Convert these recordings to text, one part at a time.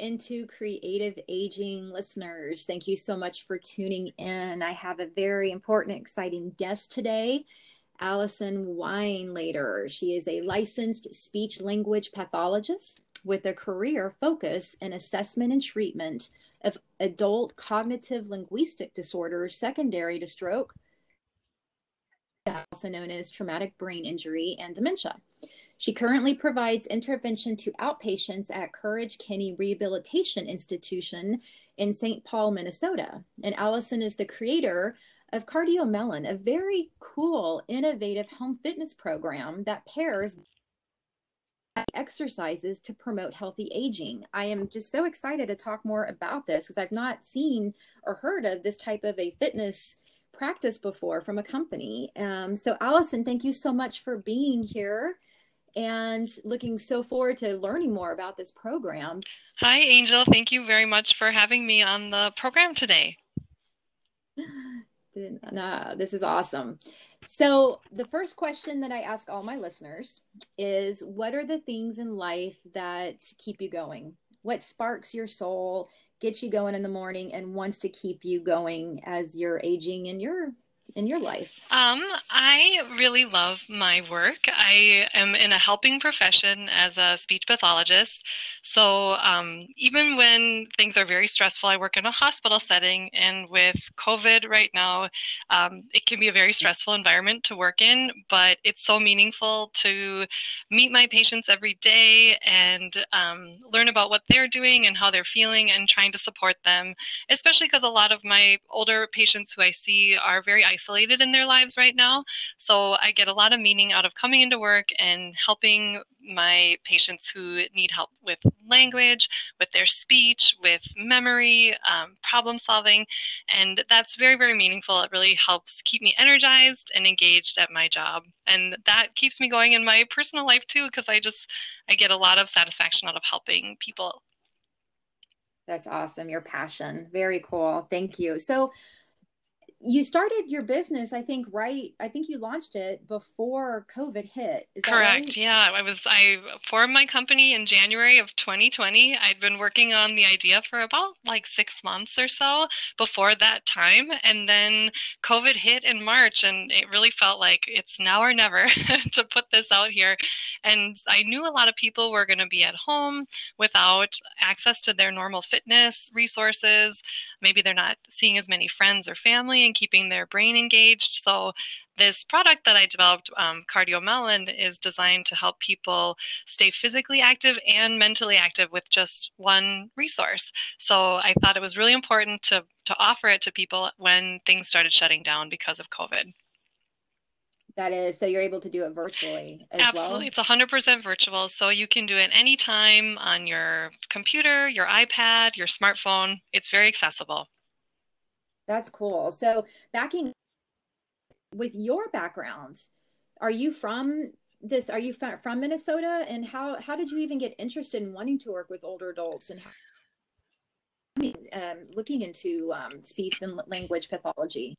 into creative aging listeners. Thank you so much for tuning in. I have a very important, exciting guest today, Alison Weinlaeder. She is a licensed speech language pathologist with a career focus in assessment and treatment of adult cognitive linguistic disorders secondary to stroke, also known as traumatic brain injury and dementia. She currently provides intervention to outpatients at Courage Kenny Rehabilitation Institution in St. Paul, Minnesota. And Alison is the creator of CardioMelon, a very cool, innovative home fitness program that pairs exercises to promote healthy aging. I am just so excited to talk more about this because I've not seen or heard of this type of a fitness practice before from a company. Um, so, Alison, thank you so much for being here and looking so forward to learning more about this program. Hi, Angel. Thank you very much for having me on the program today. No, uh, this is awesome. So, the first question that I ask all my listeners is What are the things in life that keep you going? What sparks your soul, gets you going in the morning, and wants to keep you going as you're aging in your in your life? Um, I really love my work. I am in a helping profession as a speech pathologist. So um, even when things are very stressful, I work in a hospital setting, and with COVID right now, um, it can be a very stressful environment to work in. But it's so meaningful to meet my patients every day and um, learn about what they're doing and how they're feeling, and trying to support them. Especially because a lot of my older patients who I see are very isolated isolated in their lives right now. So I get a lot of meaning out of coming into work and helping my patients who need help with language, with their speech, with memory, um, problem solving. And that's very, very meaningful. It really helps keep me energized and engaged at my job. And that keeps me going in my personal life too, because I just, I get a lot of satisfaction out of helping people. That's awesome. Your passion. Very cool. Thank you. So, you started your business i think right i think you launched it before covid hit Is correct right? yeah i was i formed my company in january of 2020 i'd been working on the idea for about like six months or so before that time and then covid hit in march and it really felt like it's now or never to put this out here and i knew a lot of people were going to be at home without access to their normal fitness resources maybe they're not seeing as many friends or family and keeping their brain engaged. So this product that I developed, um, CardioMelon, is designed to help people stay physically active and mentally active with just one resource. So I thought it was really important to to offer it to people when things started shutting down because of COVID. That is, so you're able to do it virtually Absolutely. Well? It's 100% virtual. So you can do it anytime on your computer, your iPad, your smartphone. It's very accessible. That's cool. So backing with your background, are you from this? Are you from Minnesota? And how how did you even get interested in wanting to work with older adults and how, um, looking into um, speech and language pathology?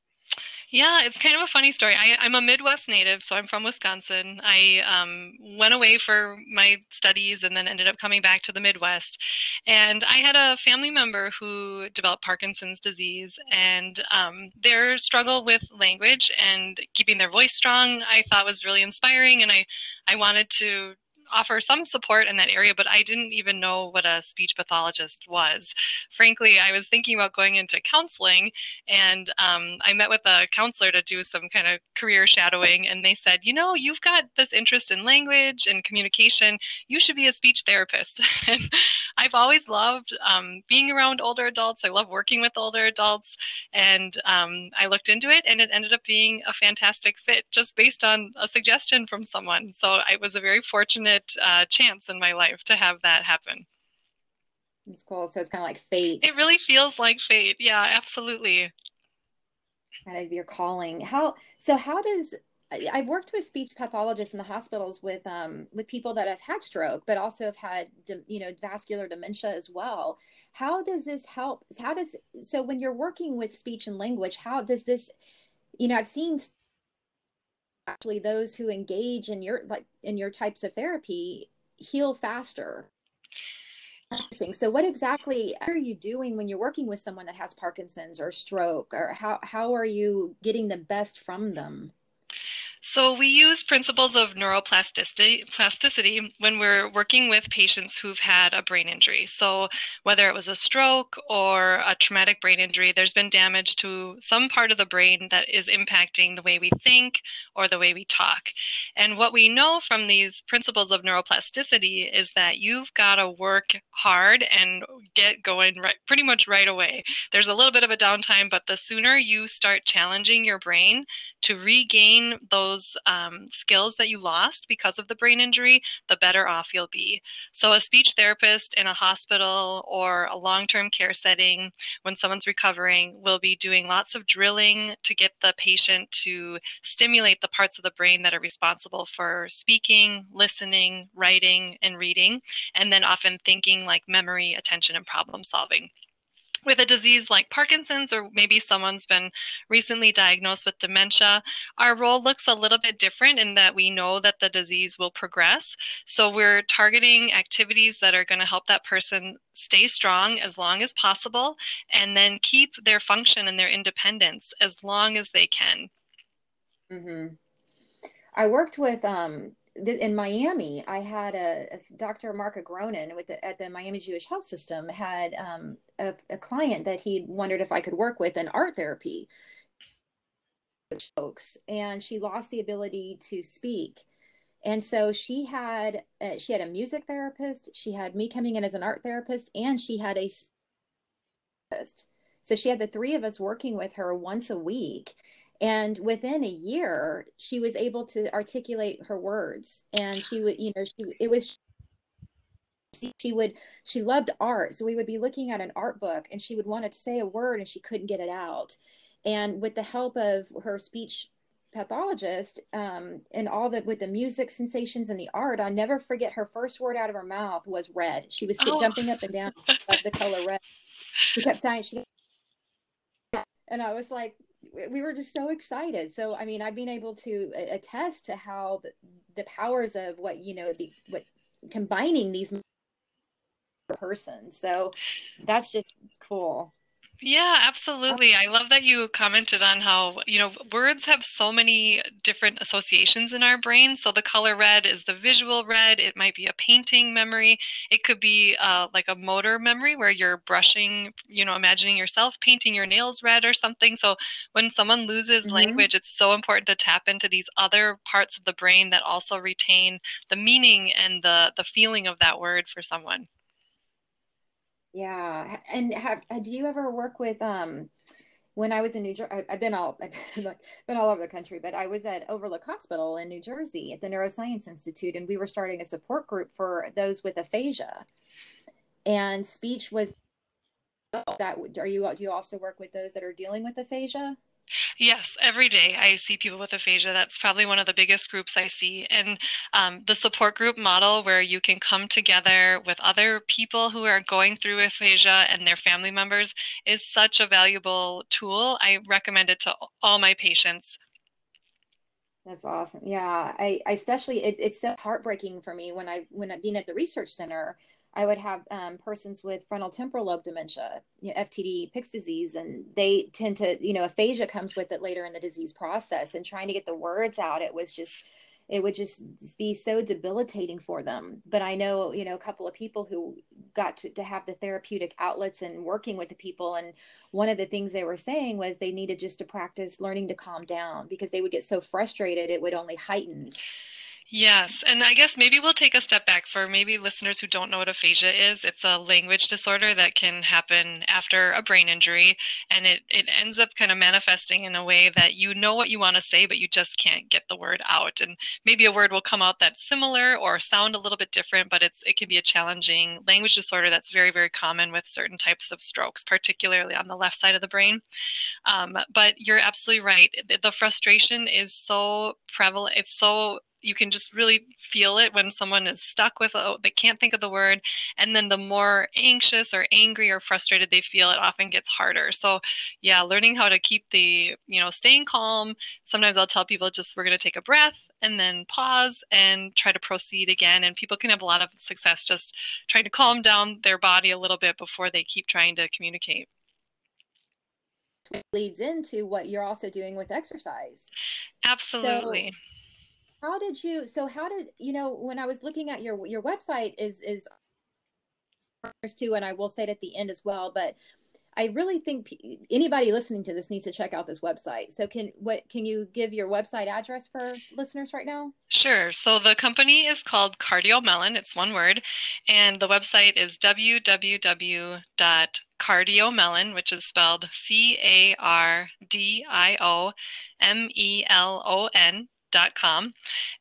Yeah, it's kind of a funny story. I, am a Midwest native, so I'm from Wisconsin. I um, went away for my studies and then ended up coming back to the Midwest. And I had a family member who developed Parkinson's disease, and um, their struggle with language and keeping their voice strong, I thought was really inspiring. And I, I wanted to offer some support in that area, but I didn't even know what a speech pathologist was. Frankly, I was thinking about going into counseling, and um, I met with a counselor to do some kind of career shadowing, and they said, you know, you've got this interest in language and communication. You should be a speech therapist. I've always loved um, being around older adults. I love working with older adults, and um, I looked into it, and it ended up being a fantastic fit just based on a suggestion from someone. So I was a very fortunate uh, chance in my life to have that happen. It's cool. So it's kind of like fate. It really feels like fate. Yeah, absolutely. Kind of your calling. How so? How does I've worked with speech pathologists in the hospitals with um, with people that have had stroke, but also have had you know vascular dementia as well. How does this help? How does so when you're working with speech and language? How does this? You know, I've seen actually those who engage in your like in your types of therapy heal faster So, what exactly are you doing when you're working with someone that has Parkinson's or stroke, or how how are you getting the best from them? So we use principles of neuroplasticity plasticity when we're working with patients who've had a brain injury. So whether it was a stroke or a traumatic brain injury, there's been damage to some part of the brain that is impacting the way we think or the way we talk. And what we know from these principles of neuroplasticity is that you've got to work hard and get going right pretty much right away. There's a little bit of a downtime, but the sooner you start challenging your brain to regain those those um, skills that you lost because of the brain injury, the better off you'll be. So, a speech therapist in a hospital or a long term care setting, when someone's recovering, will be doing lots of drilling to get the patient to stimulate the parts of the brain that are responsible for speaking, listening, writing, and reading, and then often thinking like memory, attention, and problem solving with a disease like Parkinson's, or maybe someone's been recently diagnosed with dementia, our role looks a little bit different in that we know that the disease will progress. So we're targeting activities that are going to help that person stay strong as long as possible and then keep their function and their independence as long as they can. Mm-hmm. I worked with um, in Miami, I had a, a Dr. Marc Agronin with the, at the Miami Jewish Health System had um, a, a, client that he wondered if I could work with in art therapy folks, and she lost the ability to speak. And so she had uh, she had a music therapist, she had me coming in as an art therapist, and she had a therapist. So she had the three of us working with her once a week and within a year she was able to articulate her words and she would you know she it was she would she loved art so we would be looking at an art book and she would want to say a word and she couldn't get it out and with the help of her speech pathologist um, and all the with the music sensations and the art i'll never forget her first word out of her mouth was red she was oh. jumping up and down of the color red she kept saying she and i was like we were just so excited. So, I mean, I've been able to attest to how the, the powers of what, you know, the, what combining these persons. So that's just cool. Yeah, absolutely. I love that you commented on how, you know, words have so many different associations in our brain. So the color red is the visual red. It might be a painting memory. It could be uh, like a motor memory where you're brushing, you know, imagining yourself painting your nails red or something. So when someone loses mm-hmm. language, it's so important to tap into these other parts of the brain that also retain the meaning and the the feeling of that word for someone. Yeah, and have do you ever work with um when I was in New Jersey, I've been all I've been all over the country, but I was at Overlook Hospital in New Jersey at the Neuroscience Institute, and we were starting a support group for those with aphasia. And speech was that. Are you do you also work with those that are dealing with aphasia? Yes, every day I see people with aphasia. That's probably one of the biggest groups I see. And um, the support group model, where you can come together with other people who are going through aphasia and their family members, is such a valuable tool. I recommend it to all my patients. That's awesome. Yeah, I, I especially it, it's so heartbreaking for me when I when I've been at the research center I would have um, persons with frontal temporal lobe dementia, you know, FTD, Pick's disease, and they tend to, you know, aphasia comes with it later in the disease process. And trying to get the words out, it was just, it would just be so debilitating for them. But I know, you know, a couple of people who got to, to have the therapeutic outlets and working with the people. And one of the things they were saying was they needed just to practice learning to calm down because they would get so frustrated, it would only heighten Yes, and I guess maybe we'll take a step back for maybe listeners who don't know what aphasia is. It's a language disorder that can happen after a brain injury, and it, it ends up kind of manifesting in a way that you know what you want to say, but you just can't get the word out. And maybe a word will come out that's similar or sound a little bit different, but it's it can be a challenging language disorder that's very, very common with certain types of strokes, particularly on the left side of the brain. Um, but you're absolutely right. The frustration is so prevalent. It's so you can just really feel it when someone is stuck with oh they can't think of the word and then the more anxious or angry or frustrated they feel it often gets harder. So yeah learning how to keep the you know staying calm. Sometimes i'll tell people just we're going to take a breath and then pause and try to proceed again. And people can have a lot of success just trying to calm down their body a little bit before they keep trying to communicate. Leads into what you're also doing with exercise. Absolutely. so, how did you so how did you know when i was looking at your your website is is too and i will say it at the end as well but i really think anybody listening to this needs to check out this website. So can what can you give your website address for listeners right now? Sure. So the company is called CardioMelon it's one word and the website is www.cardiomelon which is spelled c-a-r-d-i-o-m-e-l-o-n com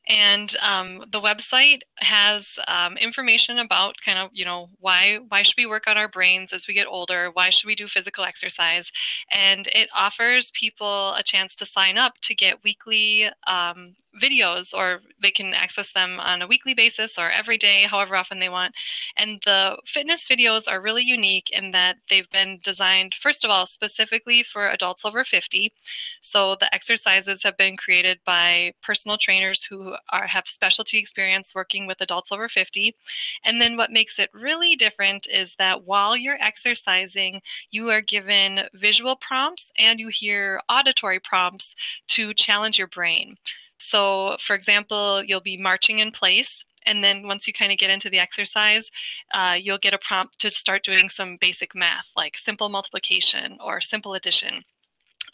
and um, the website has um, information about kind of you know why why should we work on our brains as we get older? Why should we do physical exercise? And it offers people a chance to sign up to get weekly um, videos or they can access them on a weekly basis or every day however often they want. And the fitness videos are really unique in that they've been designed first of all specifically for adults over 50 so the exercises have been created by personal trainers who are have specialty experience working with adults over 50 and then what makes it really different is that while you're exercising you are given visual prompts and you hear auditory prompts to challenge your brain so, for example, you'll be marching in place. And then once you kind of get into the exercise, uh, you'll get a prompt to start doing some basic math, like simple multiplication or simple addition.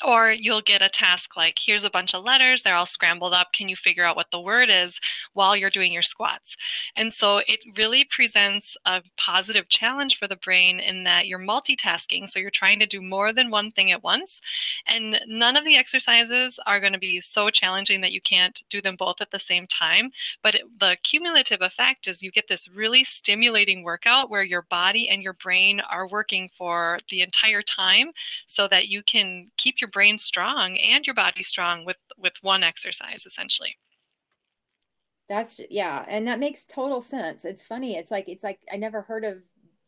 Or you'll get a task like, here's a bunch of letters, they're all scrambled up. Can you figure out what the word is while you're doing your squats? And so it really presents a positive challenge for the brain in that you're multitasking. So you're trying to do more than one thing at once. And none of the exercises are going to be so challenging that you can't do them both at the same time. But it, the cumulative effect is you get this really stimulating workout where your body and your brain are working for the entire time so that you can keep your your brain strong and your body strong with with one exercise essentially. That's yeah and that makes total sense. It's funny it's like it's like i never heard of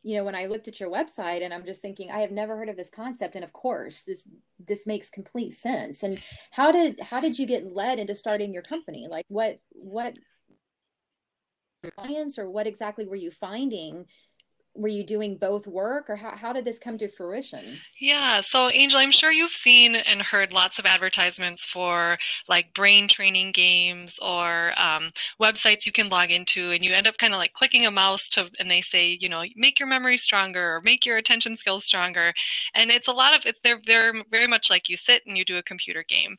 you know when i looked at your website and i'm just thinking i have never heard of this concept and of course this this makes complete sense. And how did how did you get led into starting your company? Like what what clients or what exactly were you finding were you doing both work or how, how did this come to fruition? Yeah so angel i'm sure you've seen and heard lots of advertisements for like brain training games or um, websites you can log into and you end up kind of like clicking a mouse to and they say you know make your memory stronger or make your attention skills stronger and it's a lot of it's they're they're very much like you sit and you do a computer game.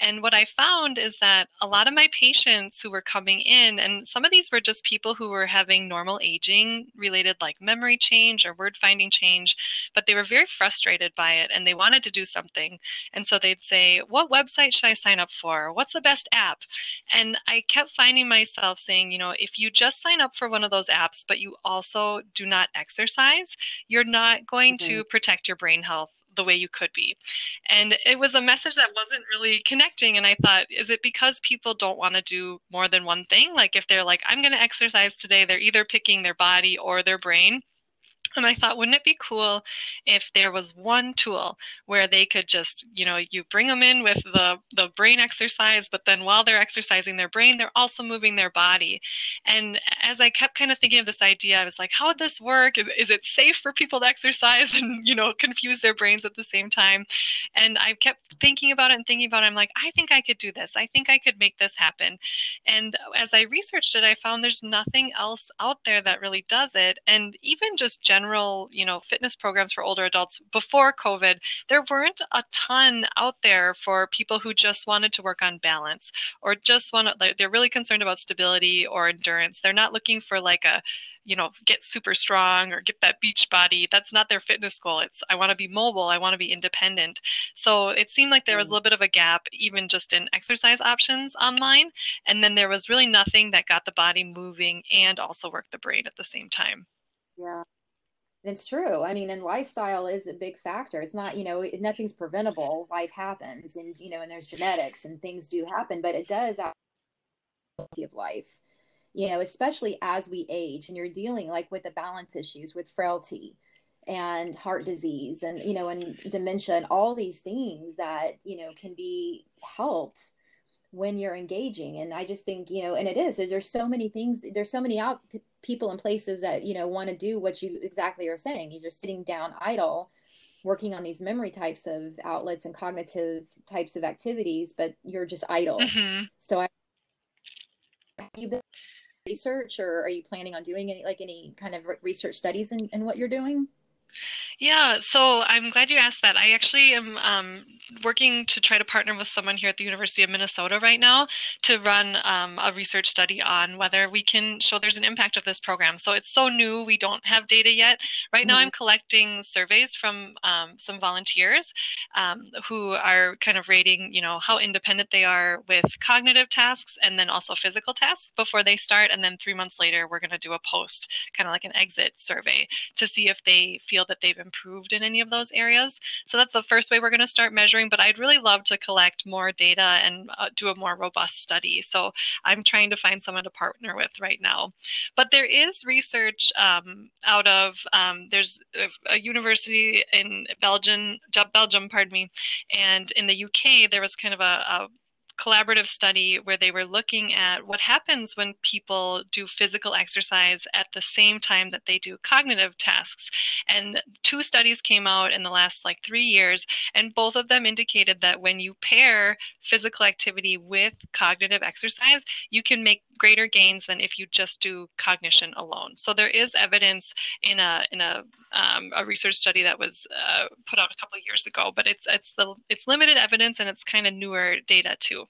And what i found is that a lot of my patients who were coming in and some of these were just people who were having normal aging related like memory change or word finding change, but they were very frustrated by it and they wanted to do something. And so they'd say, What website should I sign up for? What's the best app? And I kept finding myself saying, you know, if you just sign up for one of those apps, but you also do not exercise, you're not going mm-hmm. to protect your brain health the way you could be. And it was a message that wasn't really connecting. And I thought, is it because people don't want to do more than one thing? Like if they're like, I'm going to exercise today, they're either picking their body or their brain. And I thought, wouldn't it be cool if there was one tool where they could just, you know, you bring them in with the, the brain exercise, but then while they're exercising their brain, they're also moving their body. And as I kept kind of thinking of this idea, I was like, how would this work? Is, is it safe for people to exercise and, you know, confuse their brains at the same time? And I kept thinking about it and thinking about it. I'm like, I think I could do this. I think I could make this happen. And as I researched it, I found there's nothing else out there that really does it. And even just generally, general, you know, fitness programs for older adults before COVID, there weren't a ton out there for people who just wanted to work on balance or just want to, like, they're really concerned about stability or endurance. They're not looking for like a, you know, get super strong or get that beach body. That's not their fitness goal. It's, I want to be mobile. I want to be independent. So it seemed like there was a mm. little bit of a gap, even just in exercise options online. And then there was really nothing that got the body moving and also worked the brain at the same time. Yeah. It's true. I mean, and lifestyle is a big factor. It's not, you know, nothing's preventable. Life happens, and you know, and there's genetics and things do happen, but it does quality of life you know especially as we age and you're dealing like with the balance issues with frailty and heart disease and you know and dementia and all these things that you know can be helped when you're engaging. And i just think you know and it is there's so many things there's so many out people and places that you know want to do what you exactly are saying. You're just sitting down idle working on these memory types of outlets and cognitive types of activities but you're just idle. Mm-hmm. so i have you been research or are you planning on doing any like any kind of research studies in, in what you're doing yeah, so I'm glad you asked that. I actually am um, working to try to partner with someone here at the University of Minnesota right now to run um, a research study on whether we can show there's an impact of this program. So it's so new, we don't have data yet. Right mm-hmm. now, I'm collecting surveys from um, some volunteers um, who are kind of rating, you know, how independent they are with cognitive tasks and then also physical tasks before they start. And then three months later, we're going to do a post, kind of like an exit survey, to see if they feel that they've improved in any of those areas. So that's the first way we're going to start measuring. But I'd really love to collect more data and uh, do a more robust study. So I'm trying to find someone to partner with right now. But there is research um, out of um, there's a, a, university in Belgium, Belgium, pardon me, and in the UK there was kind of a, a collaborative study where they were looking at what happens when people do physical exercise at the same time that they do cognitive tasks. And two studies came out in the last like three years, and both of them indicated that when you pair physical activity with cognitive exercise, you can make greater gains than if you just do cognition alone. So there is evidence in a in a um, a research study that was uh, put out a couple years ago, but it's it's the it's limited evidence and it's kind of newer data too.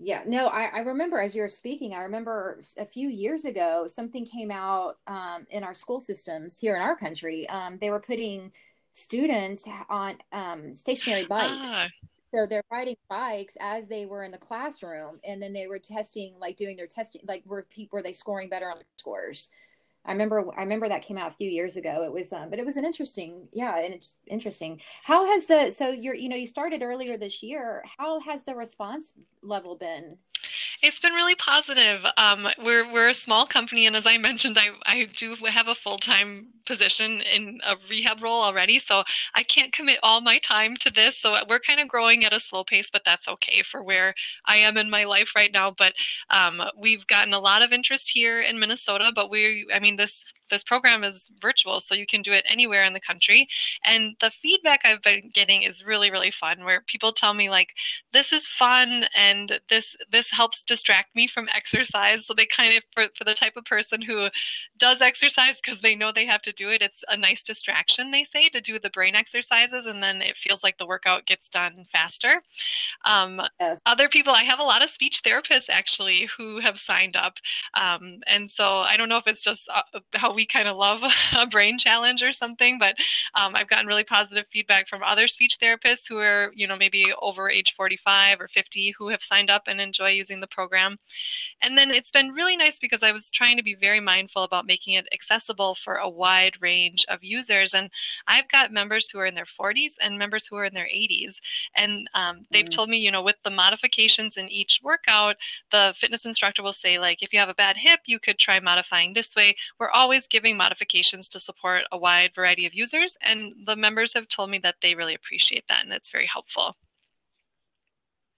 Yeah, no, I, I remember as you were speaking, I remember a few years ago, something came out um, in our school systems here in our country. Um, they were putting students on um, stationary bikes. Ah so they're riding bikes as they were in the classroom and then they were testing like doing their testing like were people were they scoring better on the scores i remember i remember that came out a few years ago. It was um but it was an interesting yeah and it's interesting. How has the so you're you know you started earlier this year. How has the response level been it's been really positive. Um, we're we're a small company, and as I mentioned, I, I do have a full time position in a rehab role already, so I can't commit all my time to this. So we're kind of growing at a slow pace, but that's okay for where I am in my life right now. But um, we've gotten a lot of interest here in Minnesota, but we, I mean, this this program is virtual, so you can do it anywhere in the country. And the feedback I've been getting is really, really fun. Where people tell me like, "This is fun," and this this helps distract me from exercise. So they kind of for for the type of person who does exercise because they know they have to do it, it's a nice distraction. They say to do the brain exercises, and then it feels like the workout gets done faster. Um, yes. Other people, I have a lot of speech therapists actually who have signed up, um, and so I don't know if it's just uh, how we kind of love a brain challenge or something, but um, I've gotten really positive feedback from other speech therapists who are, you know, maybe over age 45 or 50 who have signed up and enjoy using the program. And then it's been really nice because I was trying to be very mindful about making it accessible for a wide range of users. And I've got members who are in their 40s and members who are in their 80s. And um, they've mm. told me, you know, with the modifications in each workout, the fitness instructor will say, like, if you have a bad hip, you could try modifying this way. We're always giving modifications to support a wide variety of users, and the members have told me that they really appreciate that, and it's very helpful.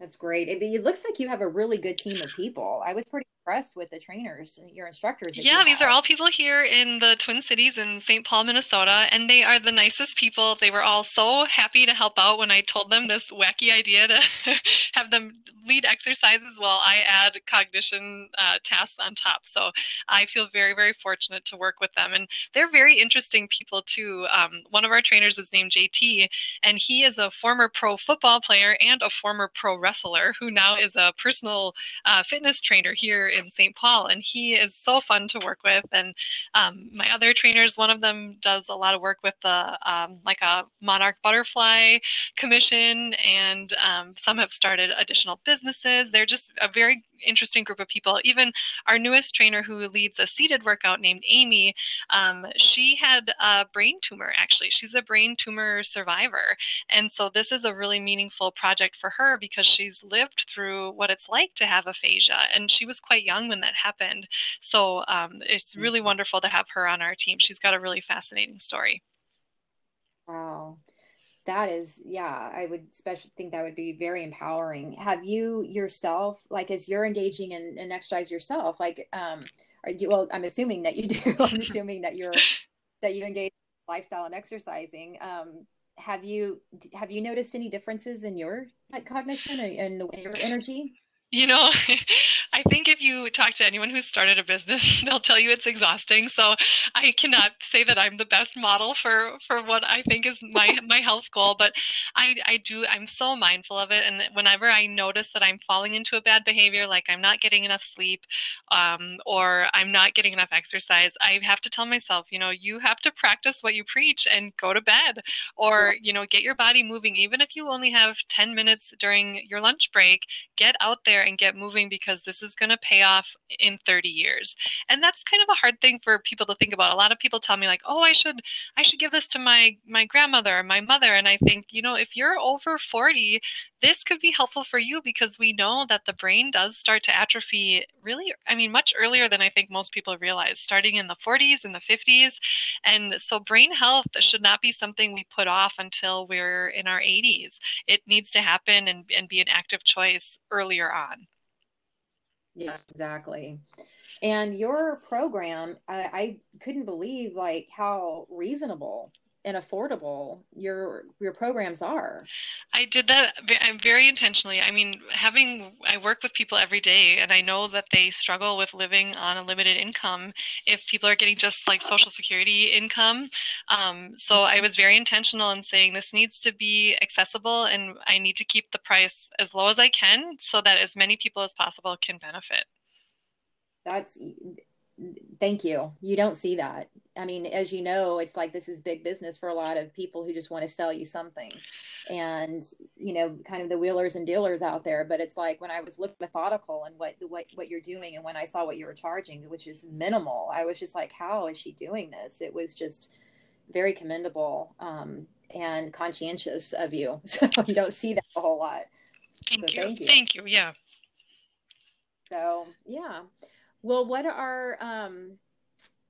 That's great. It, looks like you have a really good team of people. I was pretty impressed with the trainers, your instructors. Yeah, these are all people here in the Twin Cities in St. Paul, Minnesota, and they are the nicest people. They were all so happy to help out when I told them this wacky idea to have them lead exercises while I add cognition uh, tasks on top. So I feel very, very fortunate to work with them. And they're very interesting people, too. Um, one of our trainers is named JT, and he is a former pro football player and a former pro wrestler who now is a personal uh, fitness trainer here in St. Paul, and he is so fun to work with. And um, my other trainers, one of them does a lot of work with the um, like a Monarch Butterfly Commission, and um, some have started additional businesses. They're just a very interesting group of people. Even our newest trainer, who leads a seated workout named Amy, um, she had a brain tumor. Actually, she's a brain tumor survivor, and so this is a really meaningful project for her because she's lived through what it's like to have aphasia, and she was quite young when that happened. So um, it's really mm-hmm. wonderful to have her on our team. She's got a really fascinating story. Wow that is yeah i would especially think that would be very empowering. Have you yourself like as you're engaging in, in exercise yourself like um are you well i'm assuming that you do. I'm assuming that you're that you engage lifestyle and exercising. Um have you have you noticed any differences in your cognition the way your energy? You know, I think if you talk to anyone who's started a business, they'll tell you it's exhausting. So I cannot say that I'm the best model for for what I think is my my health goal, but I I do I'm so mindful of it. And whenever I notice that I'm falling into a bad behavior like I'm not getting enough sleep um, or I'm not getting enough exercise, I have to tell myself, you know, you have to practice what you preach and go to bed. Or, you know, get your body moving. Even if you only have 10 minutes during your lunch break, get out there there and get moving because this is going to pay off in 30 years. And that's kind of a hard thing for people to think about. A lot of people tell me like, "Oh, I should I should give this to my my grandmother or my mother." And I think, you know, if you're over 40, this could be helpful for you because we know that the brain does start to atrophy really I mean much earlier than I think most people realize, starting in the 40s and the 50s. And so brain health should not be something we put off until we're in our 80s. It needs to happen and, and be an active choice earlier on. Yes, exactly. And your program, I, I couldn't believe like how reasonable and affordable your your programs are. I did that I'm very intentionally. I mean, having I work with people every day and I know that they struggle with living on a limited income if people are getting just like social security income. Um, so I was very intentional in saying this needs to be accessible and I need to keep the price as low as I can so that as many people as possible can benefit. That's thank you. You don't see that. I mean, as you know, it's like this is big business for a lot of people who just want to sell you something. And, you know, kind of the wheelers and dealers out there. But it's like when I was looking methodical and what what what you're doing and when I saw what you were charging, which is minimal, I was just like, how is she doing this? It was just very commendable um, and conscientious of you. So you don't see that a whole lot. Thank, so you. thank you. Thank you. Yeah. So yeah. Well, what are um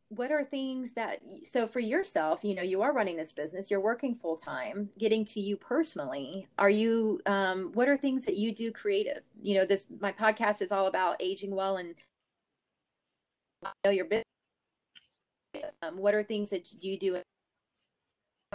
what are things that so for yourself, you know, you are running this business, you're working full time, getting to you personally. Are you um what are things that you do creative? You know, this my podcast is all about aging well and know your business. Um, what are things that you do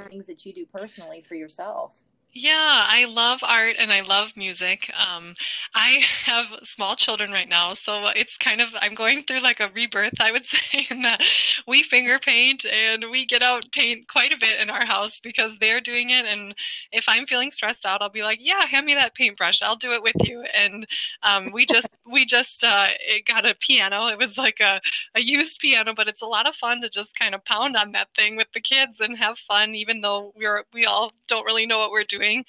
things that you do personally for yourself? Yeah, I love art and I love music. Um, I have small children right now, so it's kind of I'm going through like a rebirth, I would say, in that we finger paint and we get out paint quite a bit in our house because they're doing it. And if I'm feeling stressed out, I'll be like, "Yeah, hand me that paintbrush. I'll do it with you." And um, we just we just uh, got a piano. It was like a a used piano, but it's a lot of fun to just kind of pound on that thing with the kids and have fun, even though we're we all don't really know what we're doing doing.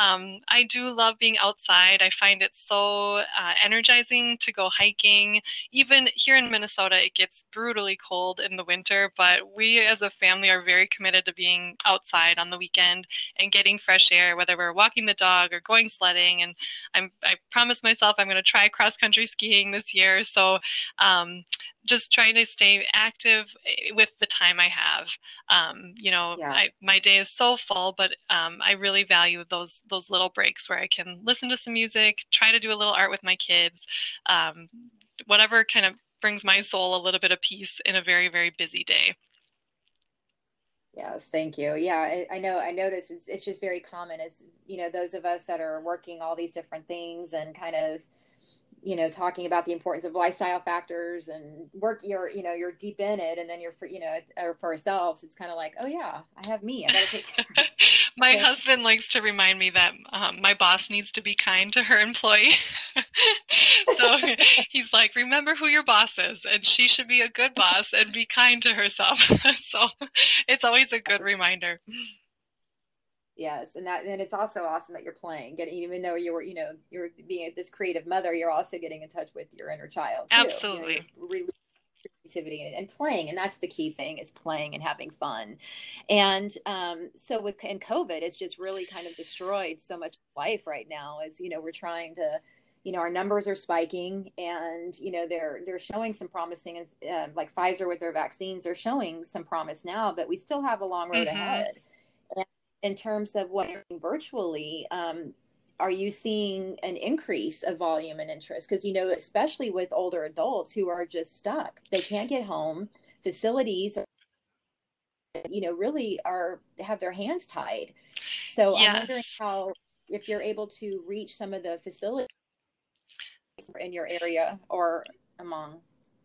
Um, I do love being outside. I find it so uh, energizing to go hiking. Even here in Minnesota, it gets brutally cold in the winter, but we as a family are very committed to being outside on the weekend and getting fresh air, whether we're walking the dog or going sledding. And I'm, I promised myself I'm going to try cross country skiing this year. So um, just trying to stay active eh, with the time I have. Um, you know, yeah. I, my day is so full, but um, I really value those those little breaks where I can listen to some music, try to do a little art with my kids, um, whatever kind of brings my soul a little bit of peace in a very very busy day. Yes, thank you. Yeah, I, I know. I notice it's it's just very common. As you know, those of us that are working all these different things and kind of you know talking about the importance of lifestyle factors and work you're you know you're deep in it and then you're for you know or for ourselves it's kind of like oh yeah i have me i gotta take my yeah. husband likes to remind me that um, my boss needs to be kind to her employee. So he's like remember who your boss is and she should be a good boss and be kind to herself. So it's always a good reminder yes and that and it's also awesome that you're playing getting even though you're you know you're being this creative mother you're also getting in touch with your inner child too. absolutely you know, creativity and playing and that's the key thing is playing and having fun and um, so with and covid it's just really kind of destroyed so much life right now as you know we're trying to you know our numbers are spiking and you know they're they're showing some promising um, like pfizer with their vaccines they're showing some promise now but we still have a long road mm-hmm. ahead in terms of what virtually um, are you seeing an increase of volume and interest? Because you know especially with older adults who are just stuck. They can't get home. Facilities you know really are have their hands tied. So yes. i'm wondering how if you're able to reach some of the facilities in your area or among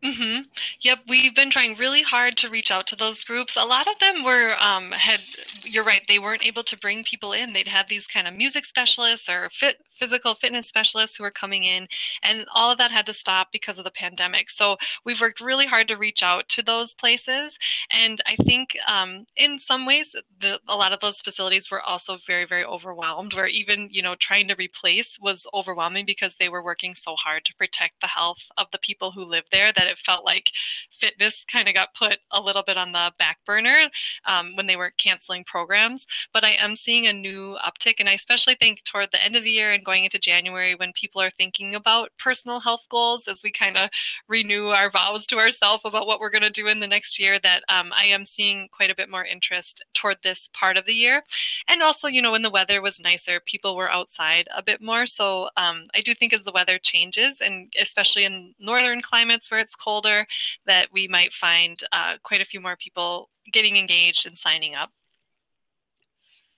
Mm-hmm. Yep, we've been trying really hard to reach out to those groups. A lot of them were um, had. You're right; they weren't able to bring people in. They'd have these kind of music specialists or fit, physical fitness specialists who were coming in, and all of that had to stop because of the pandemic. So we've worked really hard to reach out to those places, and I think um, in some ways, the, a lot of those facilities were also very, very overwhelmed. Where even you know trying to replace was overwhelming because they were working so hard to protect the health of the people who live there that it felt like fitness kind of got put a little bit on the back burner um, when they were canceling programs. But I am seeing a new uptick, and I especially think toward the end of the year and going into January when people are thinking about personal health goals as we kind of renew our vows to ourselves about what we're going to do in the next year, that um, I am seeing quite a bit more interest toward this part of the year. And also, you know, when the weather was nicer, people were outside a bit more. So um, I do think as the weather changes, and especially in northern climates where it's colder, that we might find uh, quite a few more people getting engaged and signing up.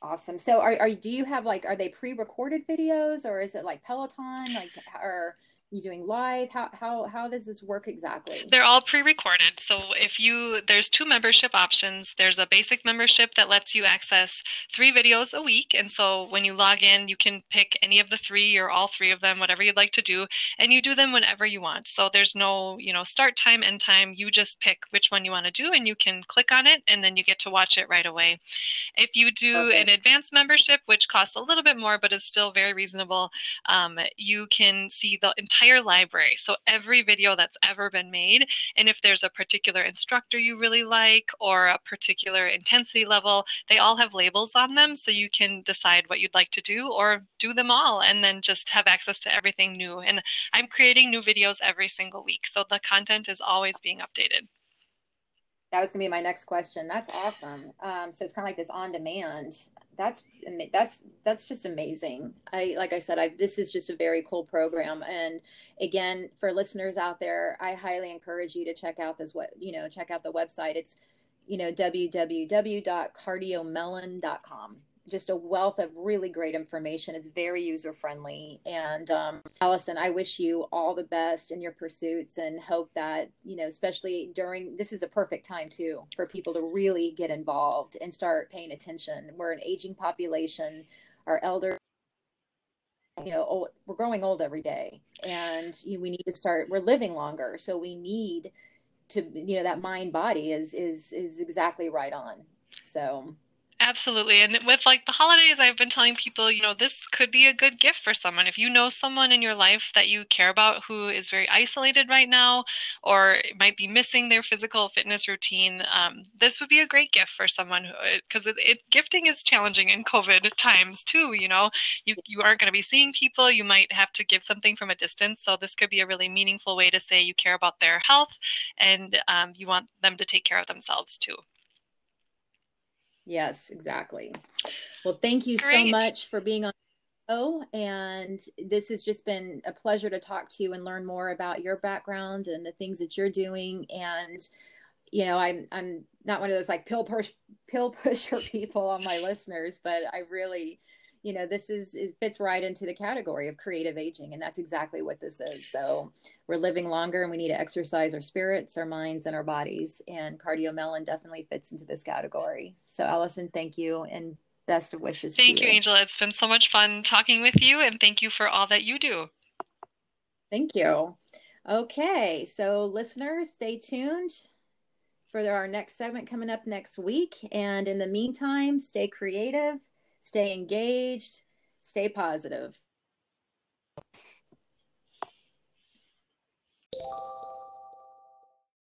Awesome. So are, are do you have like are they pre-recorded videos or is it like Peloton like or you doing live? How how how does this work exactly? They're all pre-recorded. So if you there's two membership options. There's a basic membership that lets you access three videos a week. And so when you log in you can pick any of the three or all three of them whatever you'd like to do and you do them whenever you want. So there's no you know start time end time. You just pick which one you want to do and you can click on it and then you get to watch it right away. If you do an advanced membership which costs a little bit more but is still very reasonable um, you can see the entire entire library. So every video that's ever been made. And if there's a particular instructor you really like or a particular intensity level, they all have labels on them. So you can decide what you'd like to do or do them all and then just have access to everything new. And I'm creating new videos every single week. So the content is always being updated that was gonna be my next question. That's awesome. Um, so it's kind of like this on demand that's that's that's just amazing. I like I said, I this is just a very cool program. And again, for listeners out there, I highly encourage you to check out this what you know check out the website. It's you know www.cardiomelon.com just a wealth of really great information. It's very user friendly. And um, Alison, I wish you all the best in your pursuits and hope that, you know, especially during this is a perfect time too for people to really get involved and start paying attention. We're an aging population, our elders you know old, we're growing old every day and you know, we need to start we're living longer so we need to you know that mind body is is is exactly right on so Absolutely. And with like the holidays, I've been telling people, you know, this could be a good gift for someone. If you know someone in your life that you care about who is very isolated right now or might be missing their physical fitness routine, um, this would be a great gift for someone because it, it, gifting is challenging in COVID times too. You know, you, you aren't going to be seeing people. You might have to give something from a distance. So this could be a really meaningful way to say you care about their health and um, you want them to take care of themselves too. Yes, exactly. Well, thank you Great. so much for being on Oh, and this has just been a pleasure to talk to you and learn more about your background and the things that you're doing. And you know, I'm I'm not one of those like pill push pill pusher people on my listeners, but I really you know this is it fits right into the category of creative aging and that's exactly what this is. So we're living longer and we need to exercise our spirits our minds and our bodies and cardiomelon definitely fits into this category. So alison thank you and best of wishes thank you, you. Angela. It's been so much fun talking with you and thank you for all that you do. Thank you. Okay so listeners stay tuned for our next segment coming up next week. And in the meantime stay creative stay engaged, stay positive.